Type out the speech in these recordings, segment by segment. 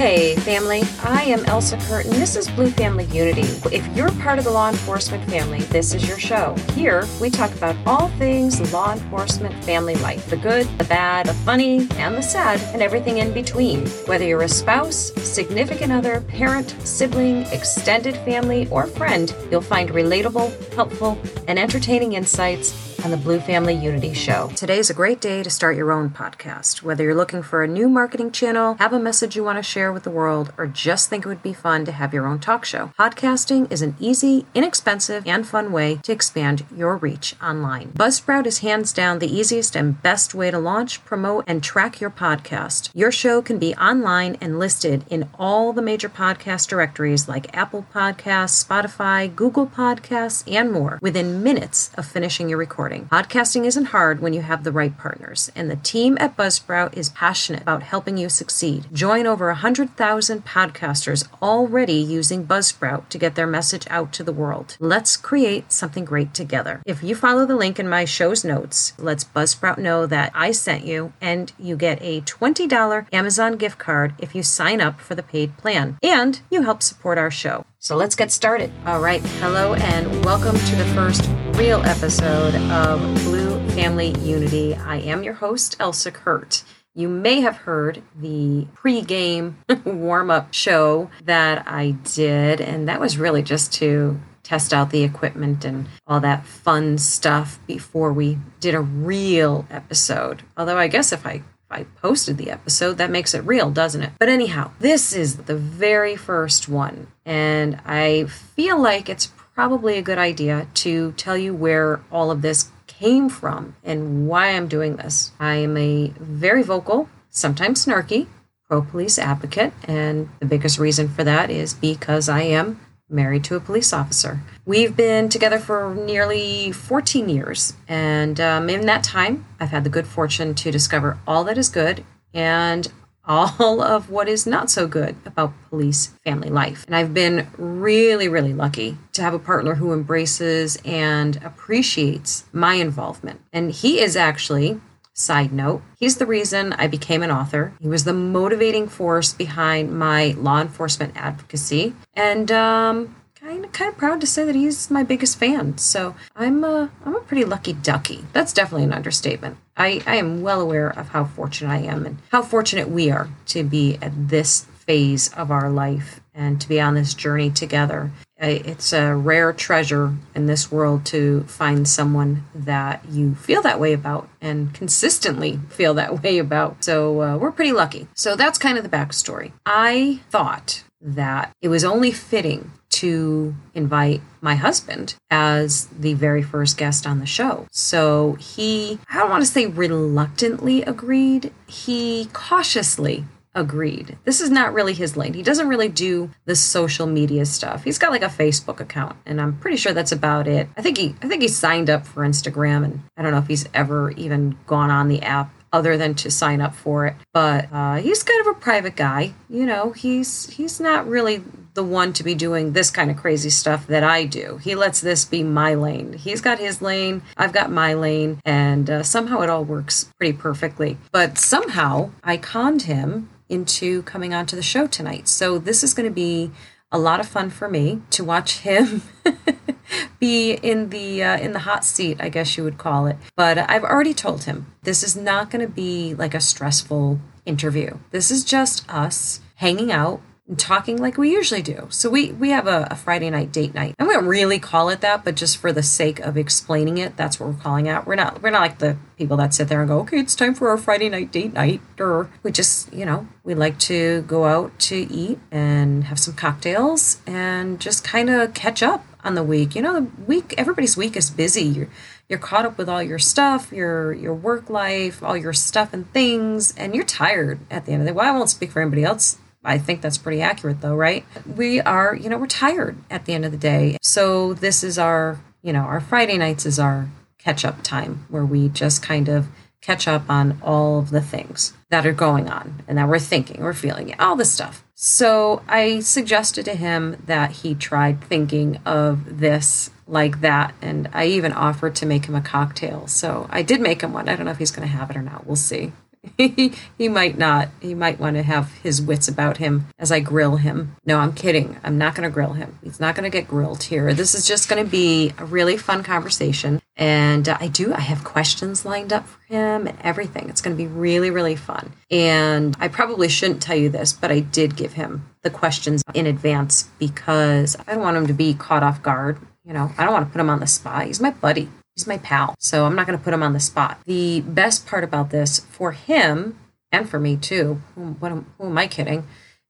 Hey, family. I am Elsa Kurt, and this is Blue Family Unity. If you're part of the law enforcement family, this is your show. Here, we talk about all things law enforcement family life the good, the bad, the funny, and the sad, and everything in between. Whether you're a spouse, significant other, parent, sibling, extended family, or friend, you'll find relatable, helpful, and entertaining insights on the Blue Family Unity Show. Today is a great day to start your own podcast. Whether you're looking for a new marketing channel, have a message you want to share with the world, or just think it would be fun to have your own talk show, podcasting is an easy, inexpensive, and fun way to expand your reach online. Buzzsprout is hands down the easiest and best way to launch, promote, and track your podcast. Your show can be online and listed in all the major podcast directories like Apple Podcasts, Spotify, Google Podcasts, and more within minutes of finishing your recording Podcasting isn't hard when you have the right partners, and the team at Buzzsprout is passionate about helping you succeed. Join over 100,000 podcasters already using Buzzsprout to get their message out to the world. Let's create something great together. If you follow the link in my show's notes, let's Buzzsprout know that I sent you, and you get a $20 Amazon gift card if you sign up for the paid plan, and you help support our show. So let's get started. All right. Hello and welcome to the first real episode of Blue Family Unity. I am your host, Elsa Kurt. You may have heard the pre-game warm-up show that I did, and that was really just to test out the equipment and all that fun stuff before we did a real episode. Although I guess if I I posted the episode, that makes it real, doesn't it? But anyhow, this is the very first one, and I feel like it's probably a good idea to tell you where all of this came from and why I'm doing this. I am a very vocal, sometimes snarky, pro police advocate, and the biggest reason for that is because I am married to a police officer. We've been together for nearly 14 years, and um, in that time, I've had the good fortune to discover all that is good and all of what is not so good about police family life. And I've been really, really lucky to have a partner who embraces and appreciates my involvement. And he is actually Side note, he's the reason I became an author. He was the motivating force behind my law enforcement advocacy. And um, kind of kind of proud to say that he's my biggest fan. So I'm a I'm a pretty lucky ducky. That's definitely an understatement. I, I am well aware of how fortunate I am and how fortunate we are to be at this phase of our life and to be on this journey together it's a rare treasure in this world to find someone that you feel that way about and consistently feel that way about. So uh, we're pretty lucky. So that's kind of the backstory. I thought that it was only fitting to invite my husband as the very first guest on the show. So he, I don't want to say reluctantly agreed, he cautiously agreed. This is not really his lane. He doesn't really do the social media stuff. He's got like a Facebook account and I'm pretty sure that's about it. I think he I think he signed up for Instagram and I don't know if he's ever even gone on the app other than to sign up for it. But uh, he's kind of a private guy. You know, he's he's not really the one to be doing this kind of crazy stuff that I do. He lets this be my lane. He's got his lane, I've got my lane, and uh, somehow it all works pretty perfectly. But somehow I conned him into coming onto the show tonight. So this is going to be a lot of fun for me to watch him be in the uh, in the hot seat, I guess you would call it. But I've already told him this is not going to be like a stressful interview. This is just us hanging out and talking like we usually do. So we we have a, a, Friday night date night. We don't really call it that, but just for the sake of explaining it, that's what we're calling it. We're not we're not like the people that sit there and go, okay, it's time for our Friday night date night. Or we just, you know, we like to go out to eat and have some cocktails and just kind of catch up on the week. You know, the week everybody's week is busy. You're you're caught up with all your stuff, your your work life, all your stuff and things, and you're tired at the end of the day. Well, I won't speak for anybody else I think that's pretty accurate though, right? We are, you know, we're tired at the end of the day. So this is our, you know, our Friday nights is our catch up time where we just kind of catch up on all of the things that are going on and that we're thinking, we're feeling, all this stuff. So I suggested to him that he tried thinking of this like that. And I even offered to make him a cocktail. So I did make him one. I don't know if he's going to have it or not. We'll see he, might not. He might want to have his wits about him as I grill him. No, I'm kidding. I'm not going to grill him. He's not going to get grilled here. This is just going to be a really fun conversation. And I do, I have questions lined up for him and everything. It's going to be really, really fun. And I probably shouldn't tell you this, but I did give him the questions in advance because I don't want him to be caught off guard. You know, I don't want to put him on the spot. He's my buddy. He's my pal. So I'm not going to put him on the spot. The best part about this for him and for me too, what am, who am I kidding?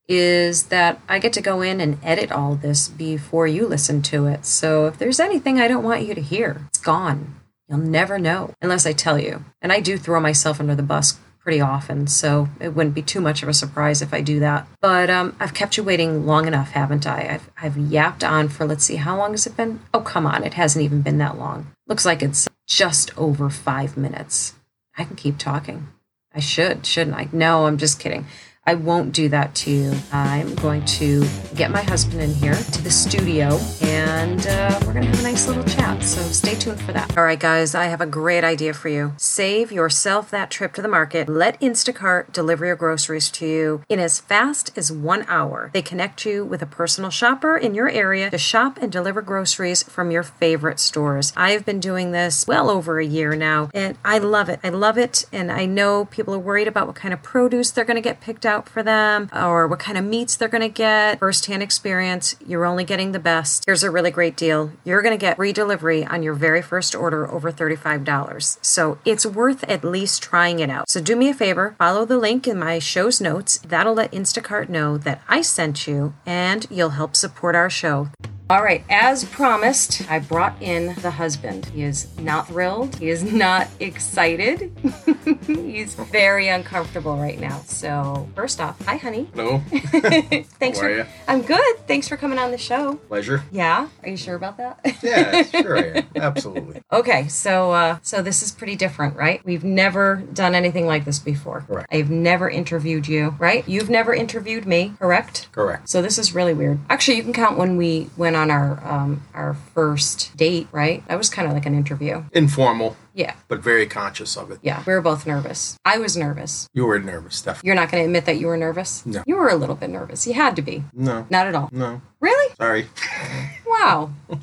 Is that I get to go in and edit all this before you listen to it. So if there's anything I don't want you to hear, it's gone. You'll never know unless I tell you. And I do throw myself under the bus pretty often, so it wouldn't be too much of a surprise if I do that. But um, I've kept you waiting long enough, haven't I? I've, I've yapped on for, let's see, how long has it been? Oh, come on, it hasn't even been that long. Looks like it's just over five minutes. I can keep talking. I should, shouldn't I? No, I'm just kidding. I won't do that to you. I'm going to get my husband in here to the studio and uh, we're going to have a nice little chat. So stay tuned for that. All right, guys, I have a great idea for you. Save yourself that trip to the market. Let Instacart deliver your groceries to you in as fast as one hour. They connect you with a personal shopper in your area to shop and deliver groceries from your favorite stores. I've been doing this well over a year now and I love it. I love it. And I know people are worried about what kind of produce they're going to get picked out for them or what kind of meats they're going to get. First hand experience, you're only getting the best. Here's a really great deal. You're going to get free delivery on your very first order over $35. So it's worth at least trying it out. So do me a favor, follow the link in my show's notes. That'll let Instacart know that I sent you and you'll help support our show. All right, as promised, I brought in the husband. He is not thrilled. He is not excited. He's very uncomfortable right now. So, first off, hi, honey. Hello. Thanks How for. are ya? I'm good. Thanks for coming on the show. Pleasure. Yeah, are you sure about that? Yeah, sure I am. Absolutely. Okay, so uh, so this is pretty different, right? We've never done anything like this before. Correct. I've never interviewed you, right? You've never interviewed me, correct? Correct. So this is really weird. Actually, you can count when we went on our um, our first date, right? That was kind of like an interview. Informal, Yeah, but very conscious of it. yeah. We were both nervous. I was nervous. You were nervous, definitely. You're not going to admit that you were nervous. No. You were a little bit nervous. You had to be. No. Not at all. No. Really? Sorry. Wow.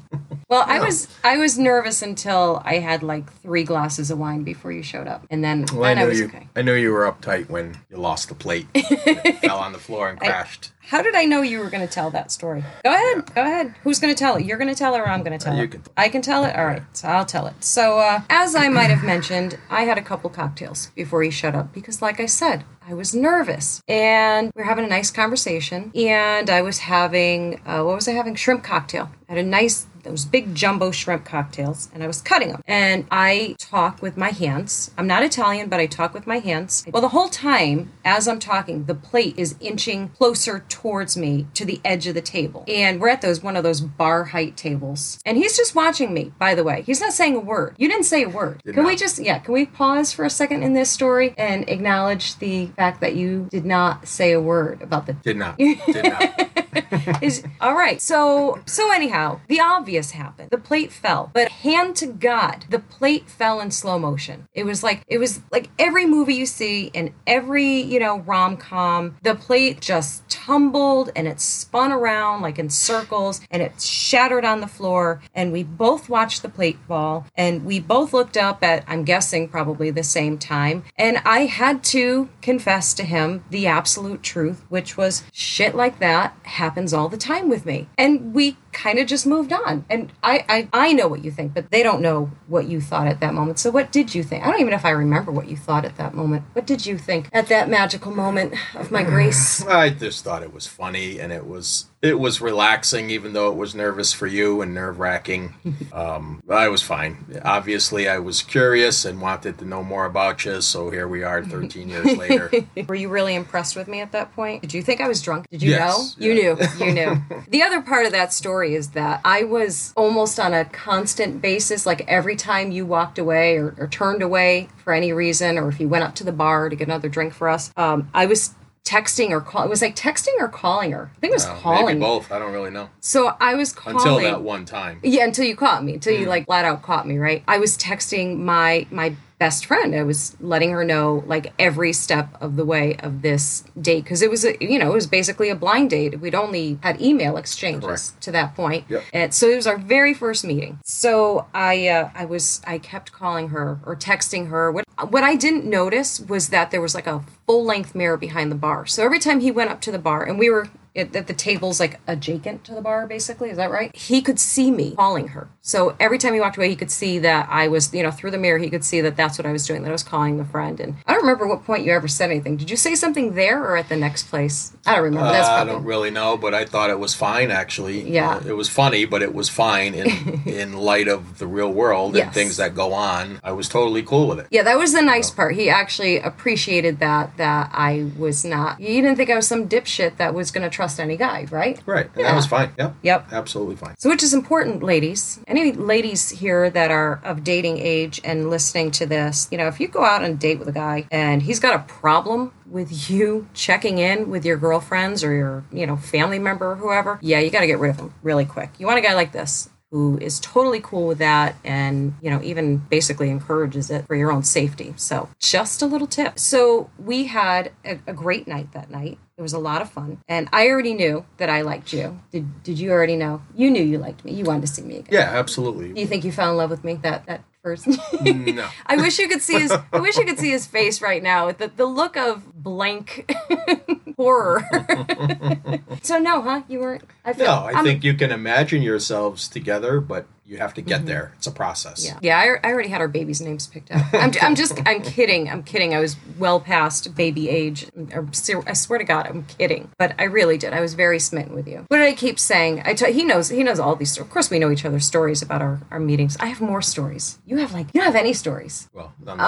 Well, I was I was nervous until I had like three glasses of wine before you showed up, and then Well, I then I, knew was you. okay. I knew you were uptight when you lost the plate, fell on the floor and crashed. How did I know you were going to tell that story? Go ahead. Go ahead. Who's going to tell it? You're going to tell it, or I'm going to tell Uh, you it? can tell I can tell it. All right. So I'll tell it. So uh, as I might have mentioned, I had a couple cocktails before he showed up because, like I said, I was nervous, and we were having a nice conversation. And I was having uh, what was I having? Shrimp cocktail. I had a nice those big jumbo shrimp cocktails and I was cutting them. And I talk with my hands. I'm not Italian, but I talk with my hands. Well, the whole time as I'm talking, the plate is inching closer towards me to the edge of the table. And we're at those one of those bar height tables. And he's just watching me, by the way. He's not saying a word. You didn't say a word. Did can we just yeah, can we pause for a second in this story and acknowledge the fact that you did not say a word about the Did not. Did not. is all right. So so anyhow, the obvious happened. The plate fell, but hand to God, the plate fell in slow motion. It was like it was like every movie you see in every you know rom com. The plate just tumbled and it spun around like in circles and it shattered on the floor. And we both watched the plate fall and we both looked up at I'm guessing probably the same time. And I had to confess to him the absolute truth, which was shit like that happens all the time with me. And we kind of just moved on. And I, I I know what you think, but they don't know what you thought at that moment. So what did you think? I don't even know if I remember what you thought at that moment. What did you think at that magical moment of my grace? I just thought it was funny and it was it was relaxing, even though it was nervous for you and nerve wracking. Um, I was fine. Obviously, I was curious and wanted to know more about you. So here we are, 13 years later. Were you really impressed with me at that point? Did you think I was drunk? Did you Yes, know? You knew. You knew. the other part of that story is that I was almost on a constant basis, like every time you walked away or, or turned away for any reason, or if you went up to the bar to get another drink for us, um, I was texting or call. It was like texting or calling her. I think it was Uh, calling. maybe both. I don't really know. So I was calling Until that one time. yeah, until you caught me, until Mm. you like flat out caught me, right? I was texting my my best friend. I was letting her know like every step of the way of this date because it was a, you know it was basically a blind date. We'd only had email exchanges Correct. to that point, Yep. and so it was our very first meeting. So I uh, I was I kept calling her or texting her. What what I didn't notice was that there was like a full length mirror behind the bar. So every time he went up to the bar, and we were at, the tables like adjacent to the bar, basically, is that right? He could see me calling her. So every time he walked away, he could see that I was, you know, through the mirror, he could see that that's what I was doing, that I was calling the friend. And I don't remember what point you ever said anything. Did you say something there or at the next place? I don't remember. That's Uh, I don't really know, but I thought it was fine actually. Yeah. Uh, it was funny, but it was fine in in light of the real world Yes. and things that go on. I was totally cool with it. Yeah, that was the nice part. He actually appreciated that that I was not, you didn't think I was some dipshit that was going to trust any guy, right? Right, and Yeah. that was fine. Yep. Yep. Absolutely fine. So, which is important, ladies. Any ladies here that are of dating age and listening to this, you know, if you go out and date with a guy and he's got a problem with you checking in with your girlfriends or your, you know, family member or whoever, yeah, you got to get rid of him really quick. You want a guy like this who is totally cool with that and, you know, even basically encourages it for your own safety. So, just a little tip. So, we had a, a great night that night. It was a lot of fun. And I already knew that I liked you. Did did you already know? You knew you liked me. You wanted to see me again. Yeah, absolutely. Do you think you fell in love with me that that first? no. I wish you could see his I wish you could see his face right now. The the look of blank horror. so no, huh? You weren't I feel No, I I'm- think you can imagine yourselves together, but you have to get there. It's a process. Mm-hmm. Yeah, yeah. I, I already had our babies' names picked out. I'm, I'm just, I'm kidding. I'm kidding. I was well past baby age. I swear to God, I'm kidding. But I really did. I was very smitten with you. What did I keep saying? I t- he knows. He knows all these. Of course, we know each other's stories about our, our meetings. I have more stories. You have like, you don't have any stories. Well, I'm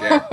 share.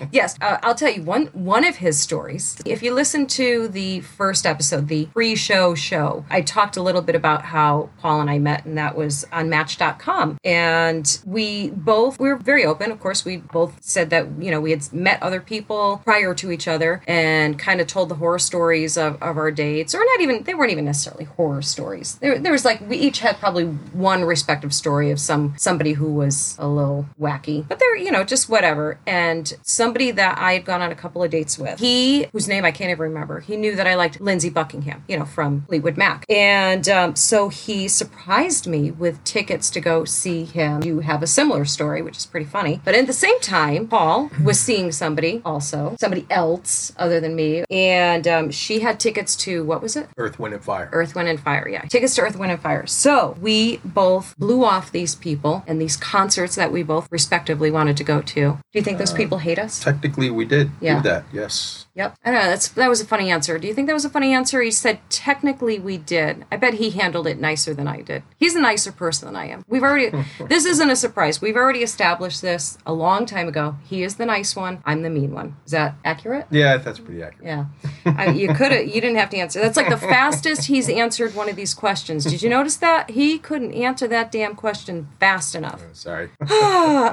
yes, uh, I'll tell you one one of his stories. If you listen to the first episode, the pre-show show, I talked a little bit about how Paul and I met, and that was on Match.com. And we both we were very open. Of course, we both said that you know we had met other people prior to each other and kind of told the horror stories of, of our dates, or not even they weren't even necessarily horror stories. There, there was like we each had probably one respective story of some somebody who was a little wacky, but they're you know just whatever. And somebody that I had gone on a couple of dates with, he whose name I can't even remember, he knew that I liked Lindsey Buckingham, you know from Fleetwood Mac, and um, so he surprised me with tickets to go see him. You have a similar story, which is pretty funny. But at the same time, Paul was seeing somebody also, somebody else other than me, and um, she had tickets to what was it? Earth, Wind, and Fire. Earth, Wind, and Fire. Yeah, tickets to Earth, Wind, and Fire. So we both blew off these people and these concerts that we both respectively wanted to go to. Do you think those people hate us? Technically, we did Yeah. do that. Yes. Yep. I know. That's that was a funny answer. Do you think that was a funny answer? He said technically we did. I bet he handled it nicer than I did. He's a nicer person than I am. We've already this isn't a surprise. We've already established this a long time ago. He is the nice one. I'm the mean one. Is that accurate? Yeah, that's pretty accurate. Yeah. I, you could have you didn't have to answer. That's like the fastest he's answered one of these questions. Did you notice that? He couldn't answer that damn question fast enough. Oh, sorry.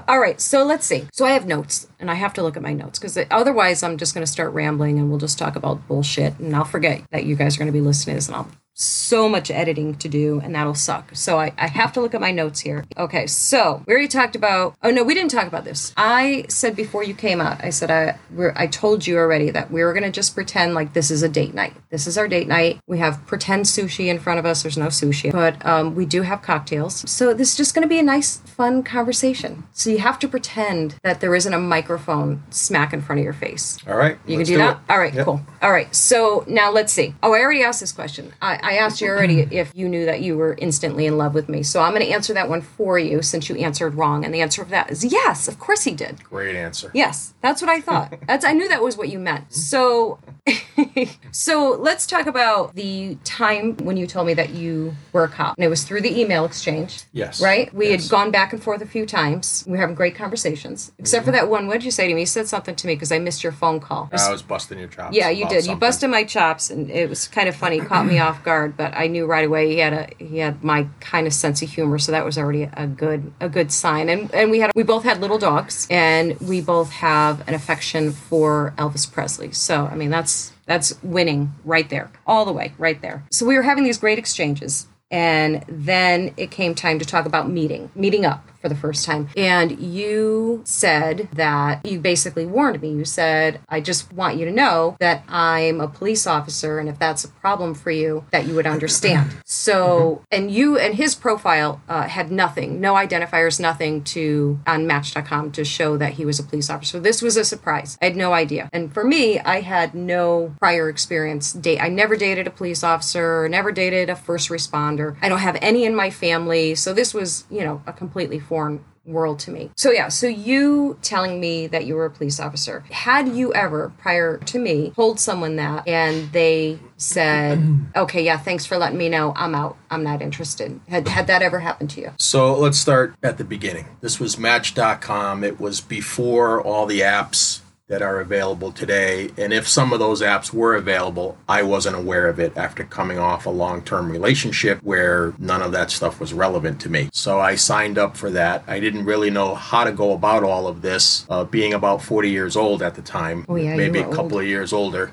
All right, so let's see. So I have notes, and I have to look at my notes because otherwise I'm just going to start rambling and we'll just talk about bullshit, and I'll forget that you guys are going to be listening to this, and I'll so much editing to do, and that'll suck. So I, I have to look at my notes here. Okay, so we already talked about. Oh no, we didn't talk about this. I said before you came out, I said I we're, I told you already that we were going to just pretend like this is a date night. This is our date night. We have pretend sushi in front of us. There's no sushi, but um, we do have cocktails. So this is just going to be a nice, fun conversation. So you have to pretend that there isn't a microphone smack in front of your face. All right. You can do, that? it. All right, Yep. cool. All right, so now let's see. Oh, I already asked this question. I, I asked you already if you knew that you were instantly in love with me. So I'm going to answer that one for you since you answered wrong. And the answer of that is yes, of course he did. Great answer. Yes, that's what I thought. That's I knew that was what you meant. So so let's talk about the time when you told me that you were a cop. And it was through the email exchange. Yes. Right? We Yes. had gone back and forth a few times. We were having great conversations. Except for mm-hmm. that one, what did you say to me? You said something to me because I missed your phone call. I was busting your chops. Yeah, you did. You busted my chops, and it was kind of funny. It caught me off guard, but I knew right away he had a he had my kind of sense of humor, so that was already a good a good sign. And and we had we both had little dogs, and we both have an affection for Elvis Presley. So I mean that's that's winning right there, all the way right there. So we were having these great exchanges. And then it came time to talk about meeting, meeting up for the first time. And you said that you basically warned me. You said, I just want you to know that I'm a police officer, and if that's a problem for you, that you would understand. So, and you and his profile uh, had nothing, no identifiers, nothing to on Match.com to show that he was a police officer. So this was a surprise. I had no idea. And for me, I had no prior experience. Date. I never dated a police officer, never dated a first responder. I don't have any in my family. So this was, you know, a completely foreign world to me. So yeah, so you telling me that you were a police officer. Had you ever prior to me told someone that and they said, "Okay, yeah, thanks for letting me know. I'm out. I'm not interested." Had had that ever happened to you? So let's start at the beginning. This was Match.com. It was before all the apps that are available today. And if some of those apps were available, I wasn't aware of it after coming off a long term relationship where none of that stuff was relevant to me. So I signed up for that. I didn't really know how to go about all of this, uh, being about 40 years old at the time, Oh, yeah, maybe a couple old. of years older.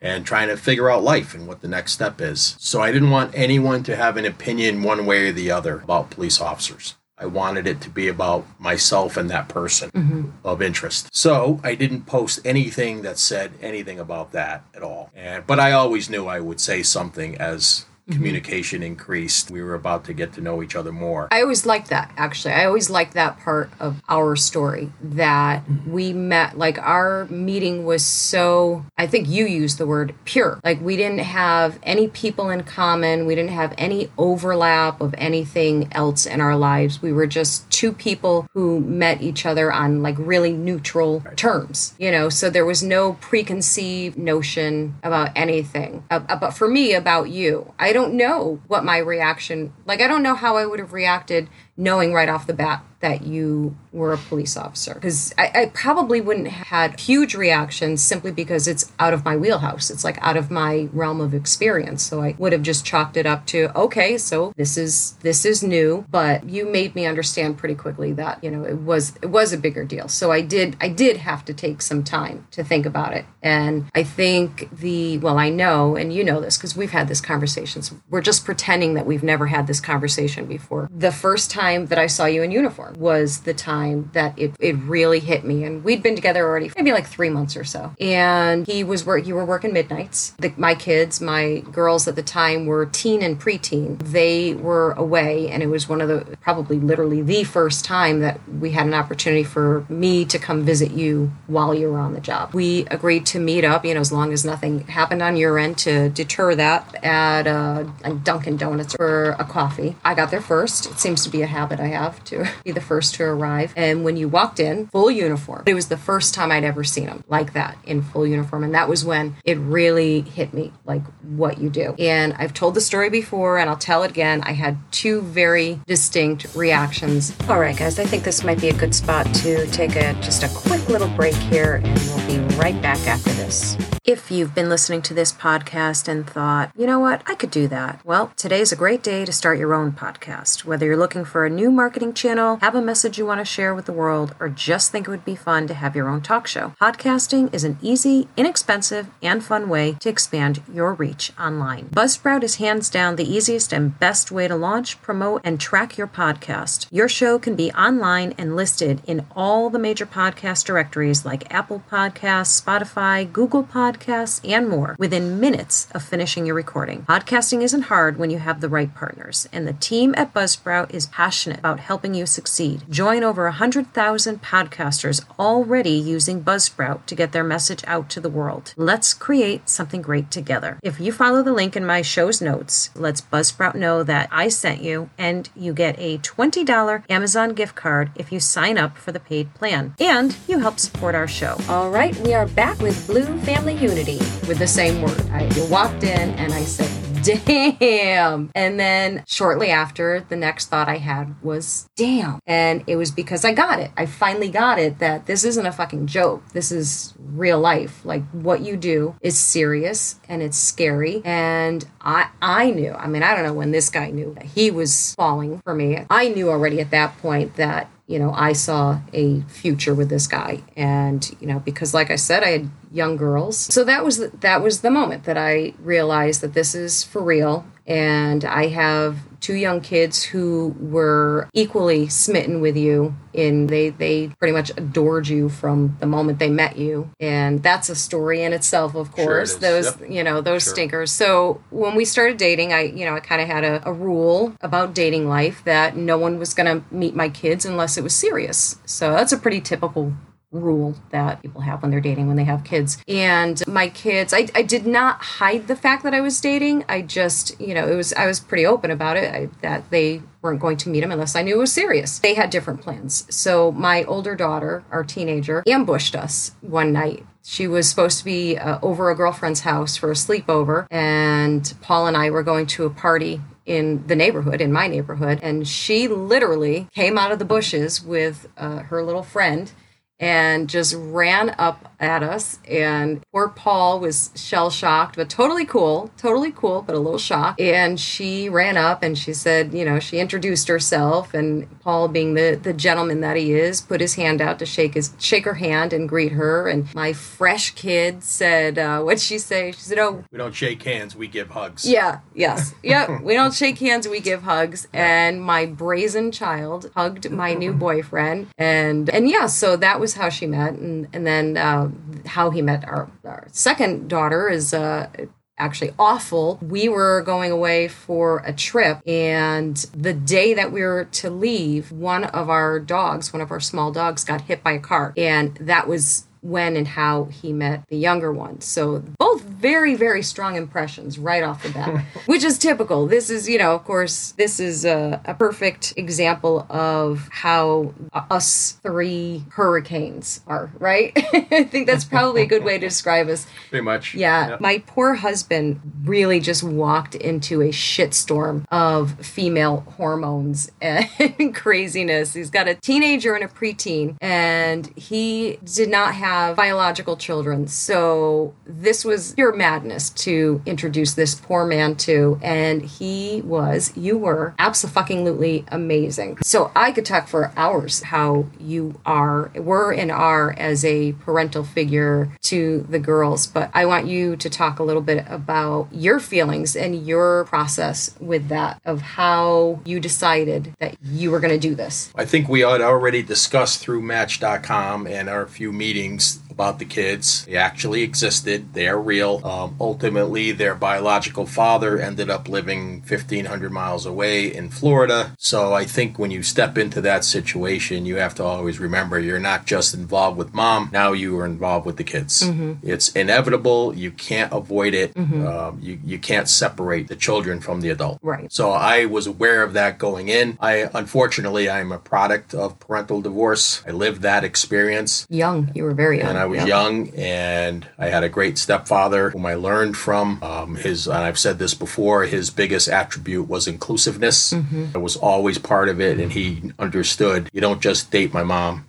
And trying to figure out life and what the next step is. So I didn't want anyone to have an opinion one way or the other about police officers. I wanted it to be about myself and that person mm-hmm. of interest. So I didn't post anything that said anything about that at all. And but I always knew I would say something as communication increased. We were about to get to know each other more. I always liked that, actually. I always liked that part of our story that we met, like, our meeting was so, I think you used the word pure. Like, we didn't have any people in common, we didn't have any overlap of anything else in our lives. We were just two people who met each other on, like, really neutral terms, you know? So there was no preconceived notion about anything. Uh, but for me, about you, I don't know what my reaction, like, I don't know how I would have reacted knowing right off the bat that you were a police officer. Because I, I probably wouldn't have had huge reactions simply because it's out of my wheelhouse. It's like out of my realm of experience. So i would have just chalked it up to okay so this is this is new but you made me understand pretty quickly that you know it was it was a bigger deal. So i did i did have to take some time to think about it. And i think the well i know and you know this because we've had this conversation so we're just pretending that we've never had this conversation before. The first time that i saw you in uniform was the time that it, it really hit me. And we'd been together already maybe like three months or so. And he was work you were working midnights. The, my kids my girls at the time were teen and preteen. They were away and it was one of the probably literally the first time that we had an opportunity for me to come visit you while you were on the job. We agreed to meet up you know as long as nothing happened on your end to deter that at uh, a dunkin donuts for a coffee. I got there first. It seems to be a habit i have to be the first to arrive. And when you walked in full uniform. It was the first time i'd ever seen him like that in full uniform. And that was when it really hit me like what you do. And i've told the story before and i'll tell it again. I had two very distinct reactions. All right guys i think this might be a good spot to take a just a quick little break here and we'll be right back after this. If you've been listening to this podcast and thought, you know what, I could do that, well, today's a great day to start your own podcast. Whether you're looking for a new marketing channel, have a message you want to share with the world, or just think it would be fun to have your own talk show, podcasting is an easy, inexpensive, and fun way to expand your reach online. Buzzsprout is hands down the easiest and best way to launch, promote, and track your podcast. Your show can be online and listed in all the major podcast directories like Apple Podcasts, Spotify, Google Podcasts, and more within minutes of finishing your recording. Podcasting isn't hard when you have the right partners, and the team at Buzzsprout is passionate about helping you succeed. Join over 100,000 podcasters already using Buzzsprout to get their message out to the world. Let's create something great together. If you follow the link in my show's notes, let's Buzzsprout know that I sent you, and you get a $20 Amazon gift card if you sign up for the paid plan. And you help support our show. All right, we are back with Blue Family Unity with the same word. I walked in and I said, damn. And then shortly after, the next thought I had was, damn. And it was because I got it. I finally got it that this isn't a fucking joke. This is real life. Like what you do is serious and it's scary. And I I knew. I mean, I don't know when this guy knew that he was falling for me. I knew already at that point that you know, I saw a future with this guy, and you know, because like I said, I had young girls, so that was the, that was the moment that I realized that this is for real, And I have two young kids who were equally smitten with you in they they pretty much adored you from the moment they met you. And that's a story in itself of Sure it course. those Yep. you know those Sure. stinkers. So when we started dating i you know i kind of had a, a rule about dating life that no one was going to meet my kids unless it was serious. So that's a pretty typical rule that people have when they're dating when they have kids. And my kids I, I did not hide the fact that i was dating. I just you know it was i was pretty open about it I, that they weren't going to meet him unless i knew it was serious. They had different plans. So my older daughter our teenager ambushed us one night. She was supposed to be uh, over a girlfriend's house for a sleepover and paul and i were going to a party in the neighborhood, in my neighborhood, and she literally came out of the bushes with uh, her little friend and just ran up at us. And poor Paul was shell shocked, but totally cool, totally cool, but a little shocked. And she ran up and she said, you know, she introduced herself. And Paul, being the the gentleman that he is, put his hand out to shake his shake her hand and greet her. And my fresh kid said, uh, "What'd she say?" She said, "Oh, We don't shake hands, we give hugs. yeah, yes. Yep. we don't shake hands, we give hugs. And my brazen child hugged my new boyfriend. And and yeah, so that was how she met. And and then uh, how he met our, our second daughter is uh actually awful. We were going away for a trip, and the day that we were to leave, one of our dogs, one of our small dogs, got hit by a car. And that was when and how he met the younger one. So both very, very strong impressions right off the bat, which is typical. This is, you know, of course, this is a, a perfect example of how us three hurricanes are, right? I think that's probably a good way to describe us. Pretty much. Yeah, Yep. my poor husband really just walked into a shitstorm of female hormones and craziness. He's got a teenager and a preteen, and he did not have biological children. So this was pure madness to introduce this poor man to, and he was, you were absolutely amazing. So I could talk for hours how you are, were and are as a parental figure to the girls, but I want you to talk a little bit about your feelings and your process with that of how you decided that you were going to do this. I think we had already discussed through Match.com and our few meetings it's about the kids. They actually existed. They are real. Um, ultimately, their biological father ended up living 1,500 miles away in Florida. So I think when you step into that situation, you have to always remember you're not just involved with mom. Now you are involved with the kids. It's inevitable. You can't avoid it. Um, you you can't separate the children from the adult. Right. So I was aware of that going in. I unfortunately I'm a product of parental divorce. I lived that experience. Young, you were very young. And I was yeah. young, and I had a great stepfather whom I learned from. Um, his, and I've said this before, his biggest attribute was inclusiveness. I was always part of it, and he understood. You don't just date my mom;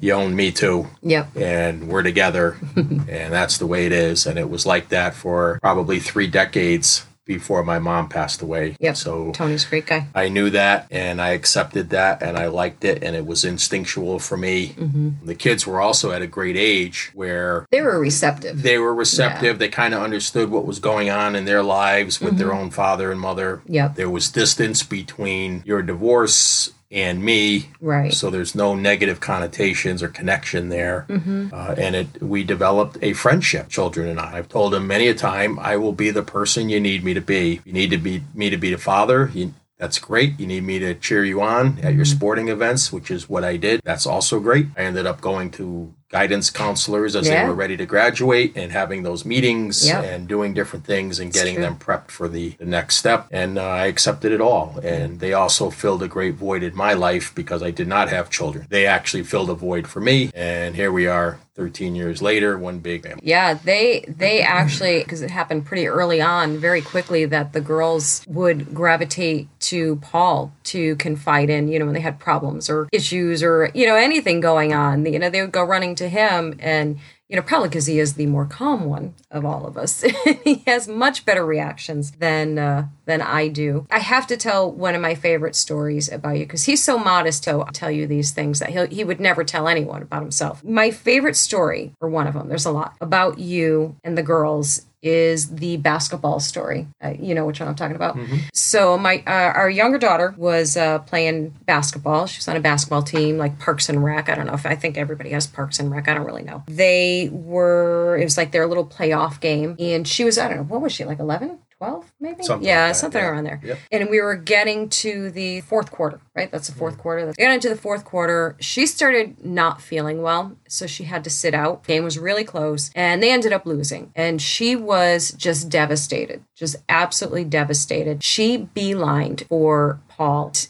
you own me too Yep. and we're together and that's the way it is and it was like that for probably three decades before my mom passed away Yep. so Tony's a great guy. i knew that and i accepted that and i liked it and it was instinctual for me mm-hmm. the kids were also at a great age where They were receptive. they were receptive they kind of understood what was going on in their lives with their mm-hmm. own father and mother Yep. there was distance between your divorce and me Right. so there's no negative connotations or connection there uh, and it we developed a friendship children and i i've told him many a time i will be the person you need me to be you need to be me to be the father you, that's great. You need me to cheer you on at your sporting events, which is what I did. That's also great. I ended up going to guidance counselors as Yeah. they were ready to graduate and having those meetings Yep. and doing different things and getting true. them prepped for the, the next step. And uh, I accepted it all. And they also filled a great void in my life because I did not have children. They actually filled a void for me. And here we are 13 years later, one big family. Yeah, they they actually because it happened pretty early on, very quickly that the girls would gravitate to Paul to confide in, you know, when they had problems or issues or you know anything going on. You know, they would go running to him and you know probably because he is the more calm one of all of us. he has much better reactions than uh, than I do. I have to tell one of my favorite stories about you because he's so modest to tell you these things that he he would never tell anyone about himself. My favorite story, or one of them, there's a lot about you and the girls is the basketball story. Uh, you know which one I'm talking about. Mm-hmm. So my uh, our younger daughter was uh, playing basketball. She was on a basketball team like Parks and Rec. I don't know if I think everybody has Parks and Rec. I don't really know. They were it was like their little playoff game, and she was I don't know what was she like 11 12 maybe? Something yeah like something yeah. around there. Yep. and we were getting to the fourth quarter right? That's the 4th Mm. quarter. We got into the fourth quarter. She started not feeling well so she had to sit out. Game was really close and they ended up losing. And she was just devastated just absolutely devastated. She beelined for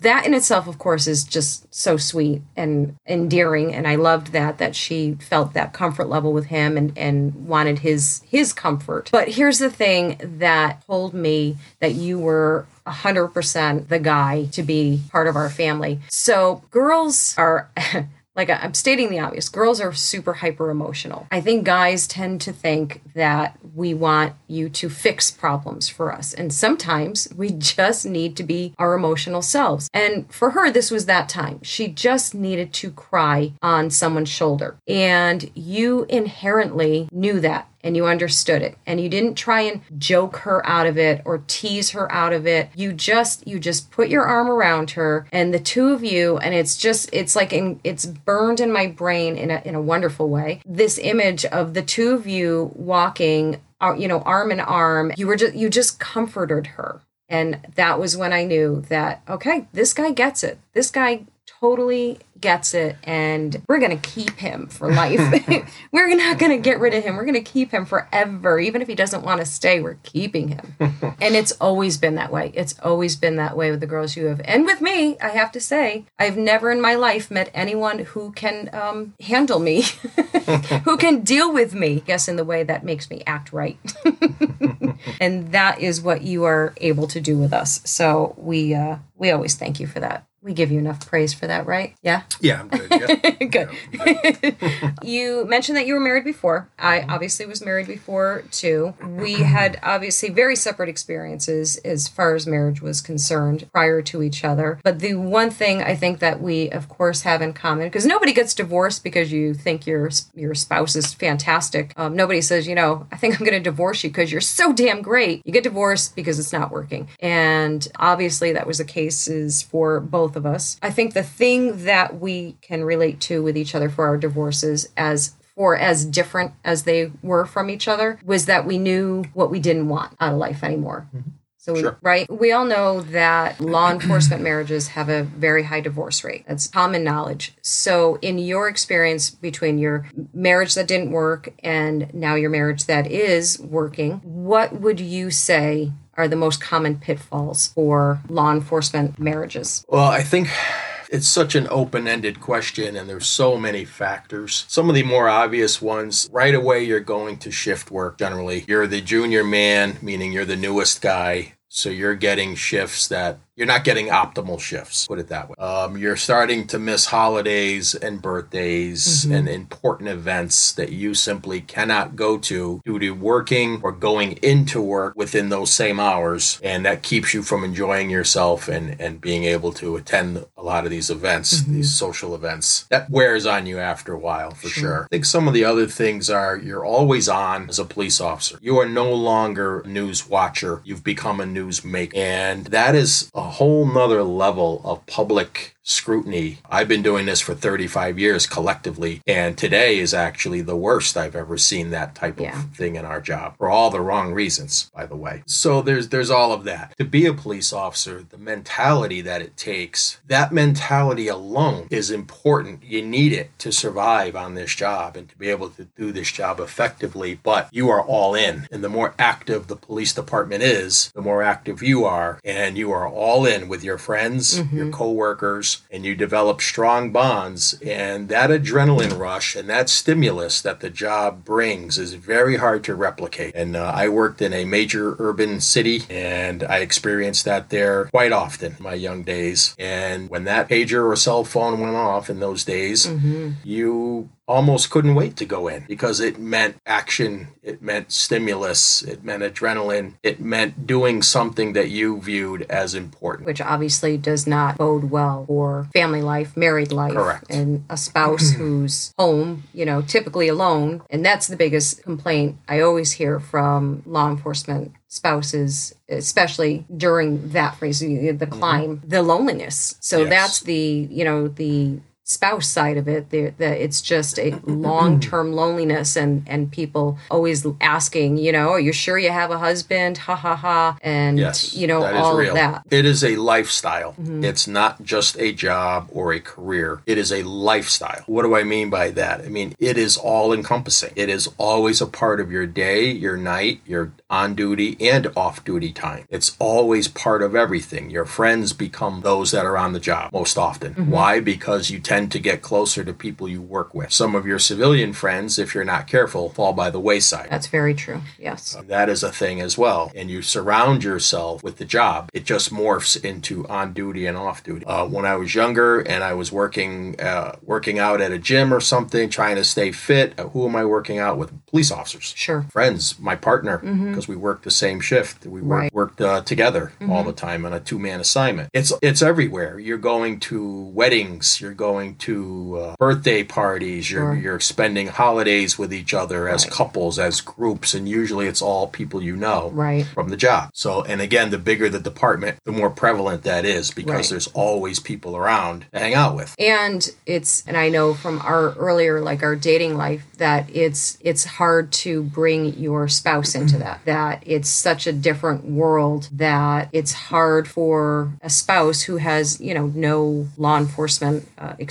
That in itself, of course, is just so sweet and endearing, and I loved that that she felt that comfort level with him and and wanted his his comfort. But here's the thing that told me that you were 100% the guy to be part of our family. So girls are. like I'm stating the obvious, girls are super hyper emotional. I think guys tend to think that we want you to fix problems for us. And sometimes we just need to be our emotional selves. And for her, this was that time. She just needed to cry on someone's shoulder. And you inherently knew that and you understood it. And you didn't try and joke her out of it or tease her out of it. You just you just put your arm around her and the two of you and it's just it's like in, it's burned in my brain in a in a wonderful way. This image of the two of you walking uh, you know arm in arm you were just you just comforted her. And that was when i knew that okay this guy gets it. This guy totally gets it and we're going to keep him for life. we're not going to get rid of him. We're going to keep him forever. Even if he doesn't want to stay, we're keeping him. and it's always been that way. It's always been that way with the girls you have. And with me, I have to say, I've never in my life met anyone who can um, handle me, who can deal with me, I guess in the way that makes me act right. and that is what you are able to do with us. So we uh, we always thank you for that. We give you enough praise for that, right? Yeah. Yeah, I'm good. Yeah. Good. you mentioned that you were married before. I obviously was married before too. We had obviously very separate experiences as far as marriage was concerned prior to each other. But the one thing I think that we, of course, have in common because nobody gets divorced because you think your your spouse is fantastic. Um, nobody says, you know, I think I'm going to divorce you because you're so damn great. You get divorced because it's not working, and obviously that was the cases for both of us. I think the thing that we can relate to with each other for our divorces as or as different as they were from each other was that we knew what we didn't want out of life anymore. Mm-hmm. So we, Sure. right, we all know that law enforcement marriages have a very high divorce rate. That's common knowledge. So in your experience between your marriage that didn't work and now your marriage that is working, what would you say are the most common pitfalls for law enforcement marriages? Well, I think it's such an open-ended question and there's so many factors. Some of the more obvious ones, right away you're going to shift work generally. You're the junior man, meaning you're the newest guy. So you're getting shifts that you're not getting optimal shifts, put it that way. Um, you're starting to miss holidays and birthdays and important events that you simply cannot go to due to working or going into work within those same hours. And that keeps you from enjoying yourself and, and being able to attend a lot of these events, these social events. That wears on you after a while, for sure. I think some of the other things are you're always on as a police officer. You are no longer a news watcher. You've become a news maker. And that is a whole nother level of public scrutiny. I've been doing this for 35 years collectively, and today is actually the worst I've ever seen that type Yeah. of thing in our job for all the wrong reasons, by the way. So there's there's all of that. To be a police officer, the mentality that it takes, that mentality alone is important. You need it to survive on this job and to be able to do this job effectively, but you are all in. And the more active the police department is, the more active you are, and you are all in with your friends, your mm-hmm. coworkers, and you develop strong bonds. And that adrenaline rush and that stimulus that the job brings is very hard to replicate. And uh, I worked in a major urban city, and I experienced that there quite often in my young days. And when that pager or cell phone went off in those days, you almost couldn't wait to go in because it meant action, it meant stimulus, it meant adrenaline, it meant doing something that you viewed as important. Which obviously does not bode well for family life, married life, Correct. and a spouse who's home, you know, typically alone. And that's the biggest complaint I always hear from law enforcement spouses, especially during that phase, the the climb, the loneliness. So Yes. that's the, you know, the spouse side of it the it's just a long-term loneliness and and people always asking you know are you sure you have a husband ha ha ha and Yes, you know that all real. of that It is a lifestyle. Mm-hmm. It's not just a job or a career. It is a lifestyle. What do I mean by that? I mean, it is all encompassing. It is always a part of your day, your night, your on duty and off duty time. It's always part of everything. Your friends become those that are on the job most often. Mm-hmm. Why? Because you tend to get closer to people you work with. Some of your civilian friends, if you're not careful, fall by the wayside. that's very true yes That is a thing as well. And you surround yourself with the job. It just morphs into on duty and off duty. Uh, when I was younger and I was working uh, working out at a gym or something, trying to stay fit, uh, who am I working out with? Police officers. sure Friends, my partner, because we worked the same shift. We worked, Right. worked uh, together all the time on a two man assignment. It's it's everywhere. You're going to weddings. You're going to uh, birthday parties. You're Sure. you're spending holidays with each other as Right. couples, as groups, and usually it's all people you know right from the job. So, and again, the bigger the department, the more prevalent that is because Right. there's always people around to hang out with. and it's and i know from our earlier like our dating life that it's it's hard to bring your spouse into that that it's such a different world that it's hard for a spouse who has you know no law enforcement uh, experience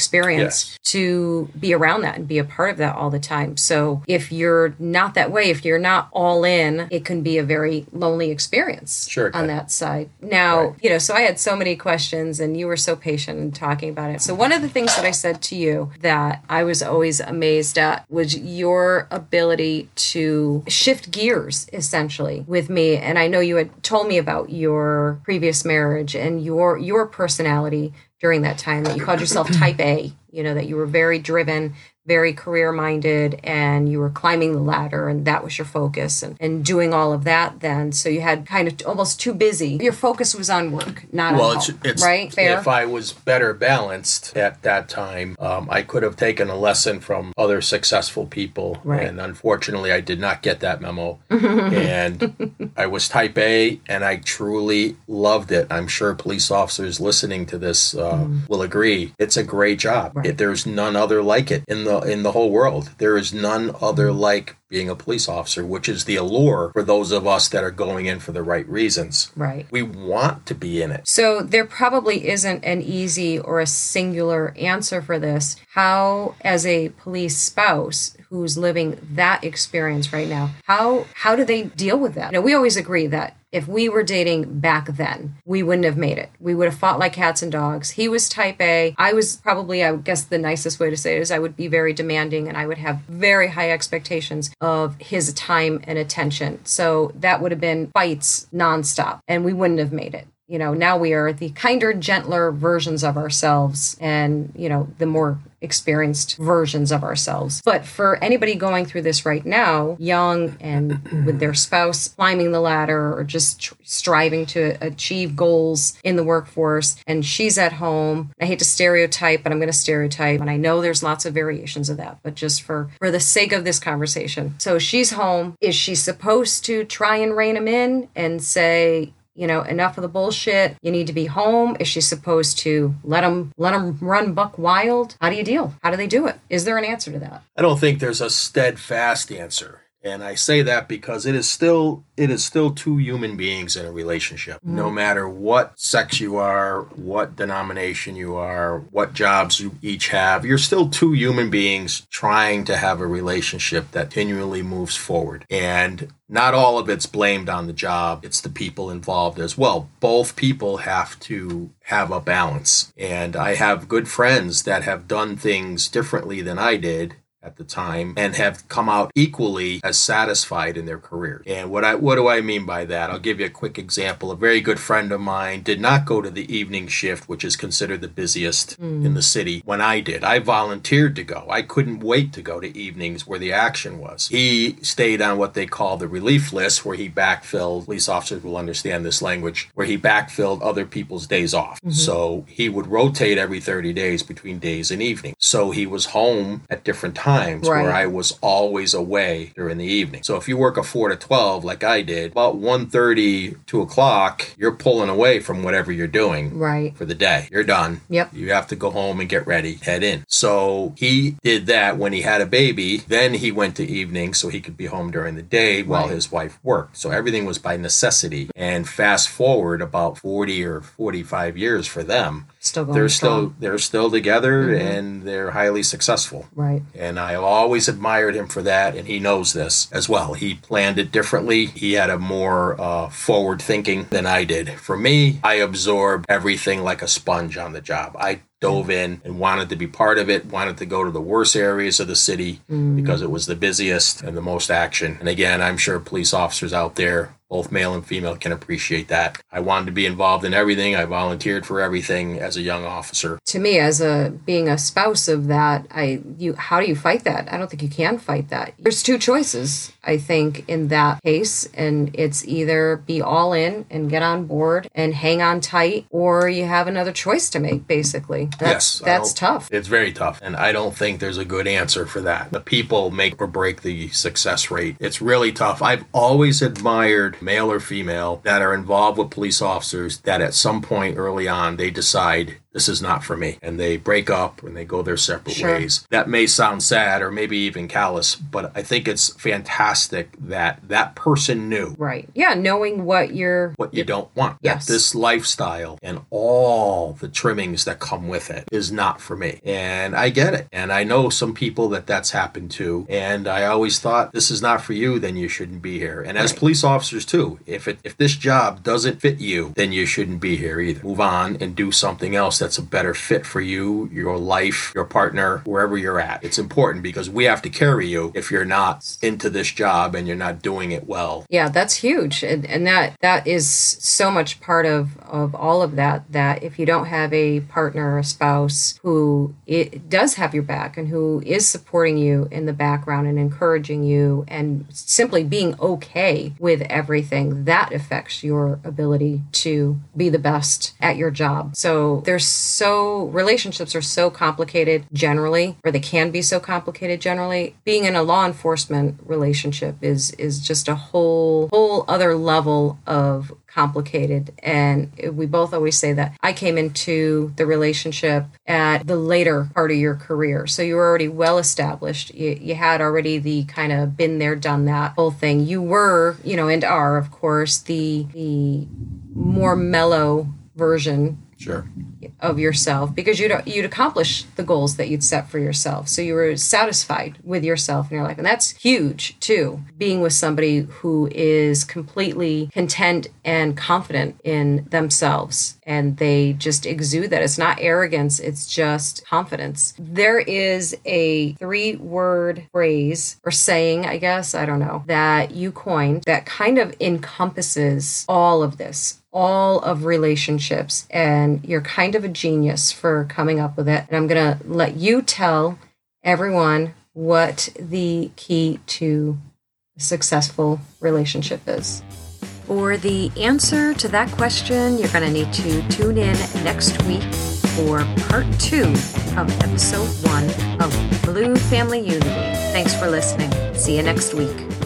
to be around that and be a part of that all the time. So if you're not that way if you're not all in it can be a very lonely experience Sure on that side. Now Right. you know so i had so many questions and you were so patient in talking about it. So one of the things that i said to you that i was always amazed at was your ability to shift gears essentially with me. And i know you had told me about your previous marriage and your your personality during that time that you called yourself type a you know that you were very driven very career minded and you were climbing the ladder and that was your focus and, and doing all of that then so you had kind of almost too busy your focus was on work not Well, on it's, home, it's right fair If I was better balanced at that time, um, I could have taken a lesson from other successful people. Right. And unfortunately, I did not get that memo. and I was type A, and I truly loved it. I'm sure police officers listening to this uh, will agree. It's a great job. Right. It, there's none other like it in the in the whole world. There is none other like being a police officer, which is the allure for those of us that are going in for the right reasons. right We want to be in it. So there probably isn't an easy or a singular answer for this. How as a police spouse who's living that experience right now, how how do they deal with that? Now we always agree that if we were dating back then, we wouldn't have made it. We would have fought like cats and dogs. He was type A. I was probably, I guess the nicest way to say it is I would be very demanding and I would have very high expectations of his time and attention. So that would have been fights nonstop and we wouldn't have made it you know now we are the kinder gentler versions of ourselves and you know the more experienced versions of ourselves. But for anybody going through this right now young and with their spouse climbing the ladder or just tr- striving to achieve goals in the workforce and she's at home i hate to stereotype but i'm going to stereotype and i know there's lots of variations of that but just for for the sake of this conversation. So she's home. Is she supposed to try and rein him in and say you know, enough of the bullshit. You need to be home. Is she supposed to let them let them run buck wild? How do you deal? How do they do it? Is there an answer to that? I don't think there's a steadfast answer. And I say that because it is still it is still two human beings in a relationship. No mm-hmm. matter what sex you are, what denomination you are, what jobs you each have, you're still two human beings trying to have a relationship that continually moves forward. And not all of it's blamed on the job, it's the people involved as well. Both people have to have a balance. And I have good friends that have done things differently than I did at the time and have come out equally as satisfied in their career. And what I what do I mean by that? I'll give you a quick example. A very good friend of mine did not go to the evening shift, which is considered the busiest mm. in the city when I did. I volunteered to go. I couldn't wait to go to evenings where the action was. He stayed on what they call the relief list where he backfilled police officers will understand this language where he backfilled other people's days off. Mm-hmm. So he would rotate every 30 days between days and evenings. So he was home at different times right. where I was always away during the evening. So if you work a 4 to 12 like I did, about 1:30 2 o'clock, you're pulling away from whatever you're doing right for the day. You're done. Yep. You have to go home and get ready, head in. So he did that when he had a baby. Then he went to evening so he could be home during the day while right. his wife worked. So everything was by necessity. And fast forward about 40 or 45 years for them, still they're strong. still they're still together mm-hmm. and they're highly successful. Right. And I always admired him for that, and he knows this as well. He planned it differently. He had a more uh, forward thinking than I did. For me, I absorbed everything like a sponge on the job. I dove in and wanted to be part of it, wanted to go to the worst areas of the city mm. because it was the busiest and the most action. And again, I'm sure police officers out there both male and female can appreciate that. I wanted to be involved in everything. I volunteered for everything as a young officer. To me, as a being a spouse of that, I you how do you fight that? I don't think you can fight that. There's two choices, I think, in that case, and it's either be all in and get on board and hang on tight, or you have another choice to make. Basically, that's yes, that's tough. It's very tough, and I don't think there's a good answer for that. The people make or break the success rate. It's really tough. I've always admired male or female, that are involved with police officers that at some point early on they decide this is not for me. And they break up and they go their separate sure. ways. That may sound sad or maybe even callous, but I think it's fantastic that that person knew. Right. Yeah, knowing what you're what you don't want. Yes. That this lifestyle and all the trimmings that come with it is not for me. And I get it. And I know some people that that's happened to. And I always thought this is not for you, then you shouldn't be here. And as police officers too, if it if this job doesn't fit you, then you shouldn't be here either. Move on and do something else that's a better fit for you, your life, your partner, wherever you're at. It's important because we have to carry you if you're not into this job and you're not doing it well. Yeah, that's huge. And, and that that is so much part of of all of that that if you don't have a partner or a spouse who it does have your back and who is supporting you in the background and encouraging you and simply being okay with everything, that affects your ability to be the best at your job. So there's so relationships are so complicated generally or they can be so complicated generally. Being in a law enforcement relationship is is just a whole whole other level of complicated. And we both always say that i came into the relationship at the later part of your career. So you were already well established. You, you had already the kind of been there done that whole thing. You were you know and are of course the the more mellow version sure. of yourself because you'd you'd accomplish the goals that you'd set for yourself. So you were satisfied with yourself in your life. And that's huge too. Being with somebody who is completely content and confident in themselves and they just exude that. It's not arrogance it's just confidence. There is a three word phrase or saying i guess i don't know that you coined that kind of encompasses all of this all of relationships and you're kind of a genius for coming up with it. And i'm going to let you tell everyone what the key to a successful relationship is. For the answer to that question you're going to need to tune in next week for part two of episode one of blue family unity. Thanks for listening. See you next week